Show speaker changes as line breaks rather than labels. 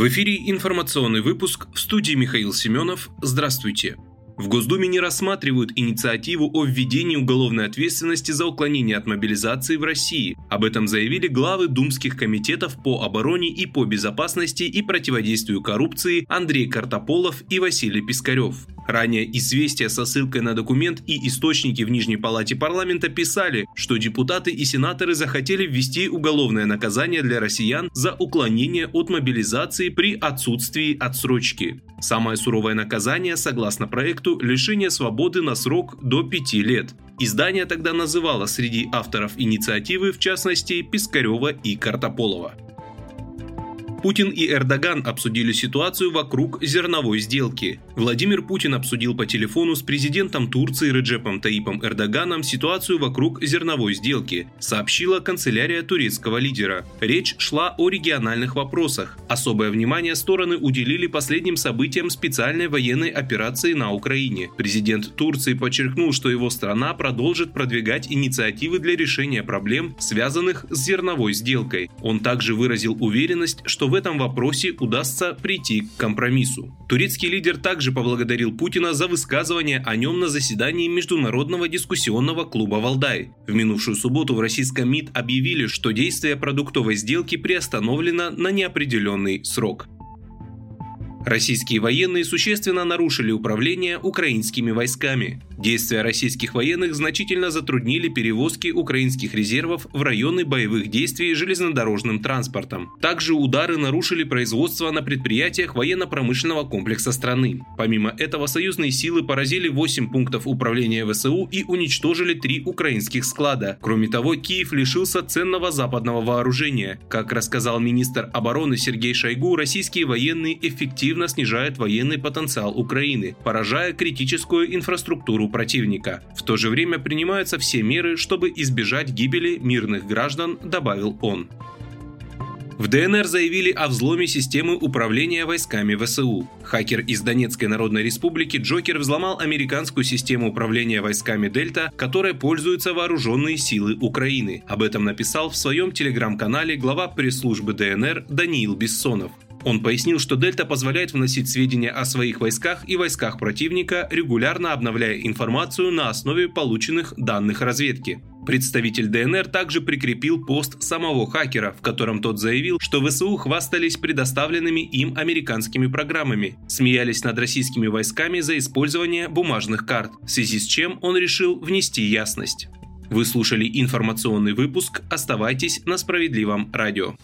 В эфире информационный выпуск в студии Михаил Семенов. Здравствуйте. В Госдуме не рассматривают инициативу о введении уголовной ответственности за уклонение от мобилизации в России. Об этом заявили главы думских комитетов по обороне и по безопасности и противодействию коррупции Андрей Картополов и Василий Пискарев. Ранее известия со ссылкой на документ и источники в Нижней Палате парламента писали, что депутаты и сенаторы захотели ввести уголовное наказание для россиян за уклонение от мобилизации при отсутствии отсрочки. Самое суровое наказание, согласно проекту, лишение свободы на срок до 5 лет. Издание тогда называло среди авторов инициативы, в частности, Пискарева и Картополова. Путин и Эрдоган обсудили ситуацию вокруг зерновой сделки. Владимир Путин обсудил по телефону с президентом Турции Реджепом Таипом Эрдоганом ситуацию вокруг зерновой сделки, сообщила канцелярия турецкого лидера. Речь шла о региональных вопросах. Особое внимание стороны уделили последним событиям специальной военной операции на Украине. Президент Турции подчеркнул, что его страна продолжит продвигать инициативы для решения проблем, связанных с зерновой сделкой. Он также выразил уверенность, что в этом вопросе удастся прийти к компромиссу. Турецкий лидер также поблагодарил Путина за высказывание о нем на заседании Международного дискуссионного клуба «Валдай». В минувшую субботу в российском МИД объявили, что действие продуктовой сделки приостановлено на неопределенный срок. Российские военные существенно нарушили управление украинскими войсками. Действия российских военных значительно затруднили перевозки украинских резервов в районы боевых действий железнодорожным транспортом. Также удары нарушили производство на предприятиях военно-промышленного комплекса страны. Помимо этого, союзные силы поразили 8 пунктов управления ВСУ и уничтожили 3 украинских склада. Кроме того, Киев лишился ценного западного вооружения. Как рассказал министр обороны Сергей Шойгу, российские военные эффективно эффективно снижает военный потенциал Украины, поражая критическую инфраструктуру противника. В то же время принимаются все меры, чтобы избежать гибели мирных граждан, добавил он. В ДНР заявили о взломе системы управления войсками ВСУ. Хакер из Донецкой Народной Республики Джокер взломал американскую систему управления войсками Дельта, которой пользуются вооруженные силы Украины. Об этом написал в своем телеграм-канале глава пресс-службы ДНР Даниил Бессонов. Он пояснил, что Дельта позволяет вносить сведения о своих войсках и войсках противника, регулярно обновляя информацию на основе полученных данных разведки. Представитель ДНР также прикрепил пост самого хакера, в котором тот заявил, что ВСУ хвастались предоставленными им американскими программами, смеялись над российскими войсками за использование бумажных карт, в связи с чем он решил внести ясность. Вы слушали информационный выпуск. Оставайтесь на справедливом радио.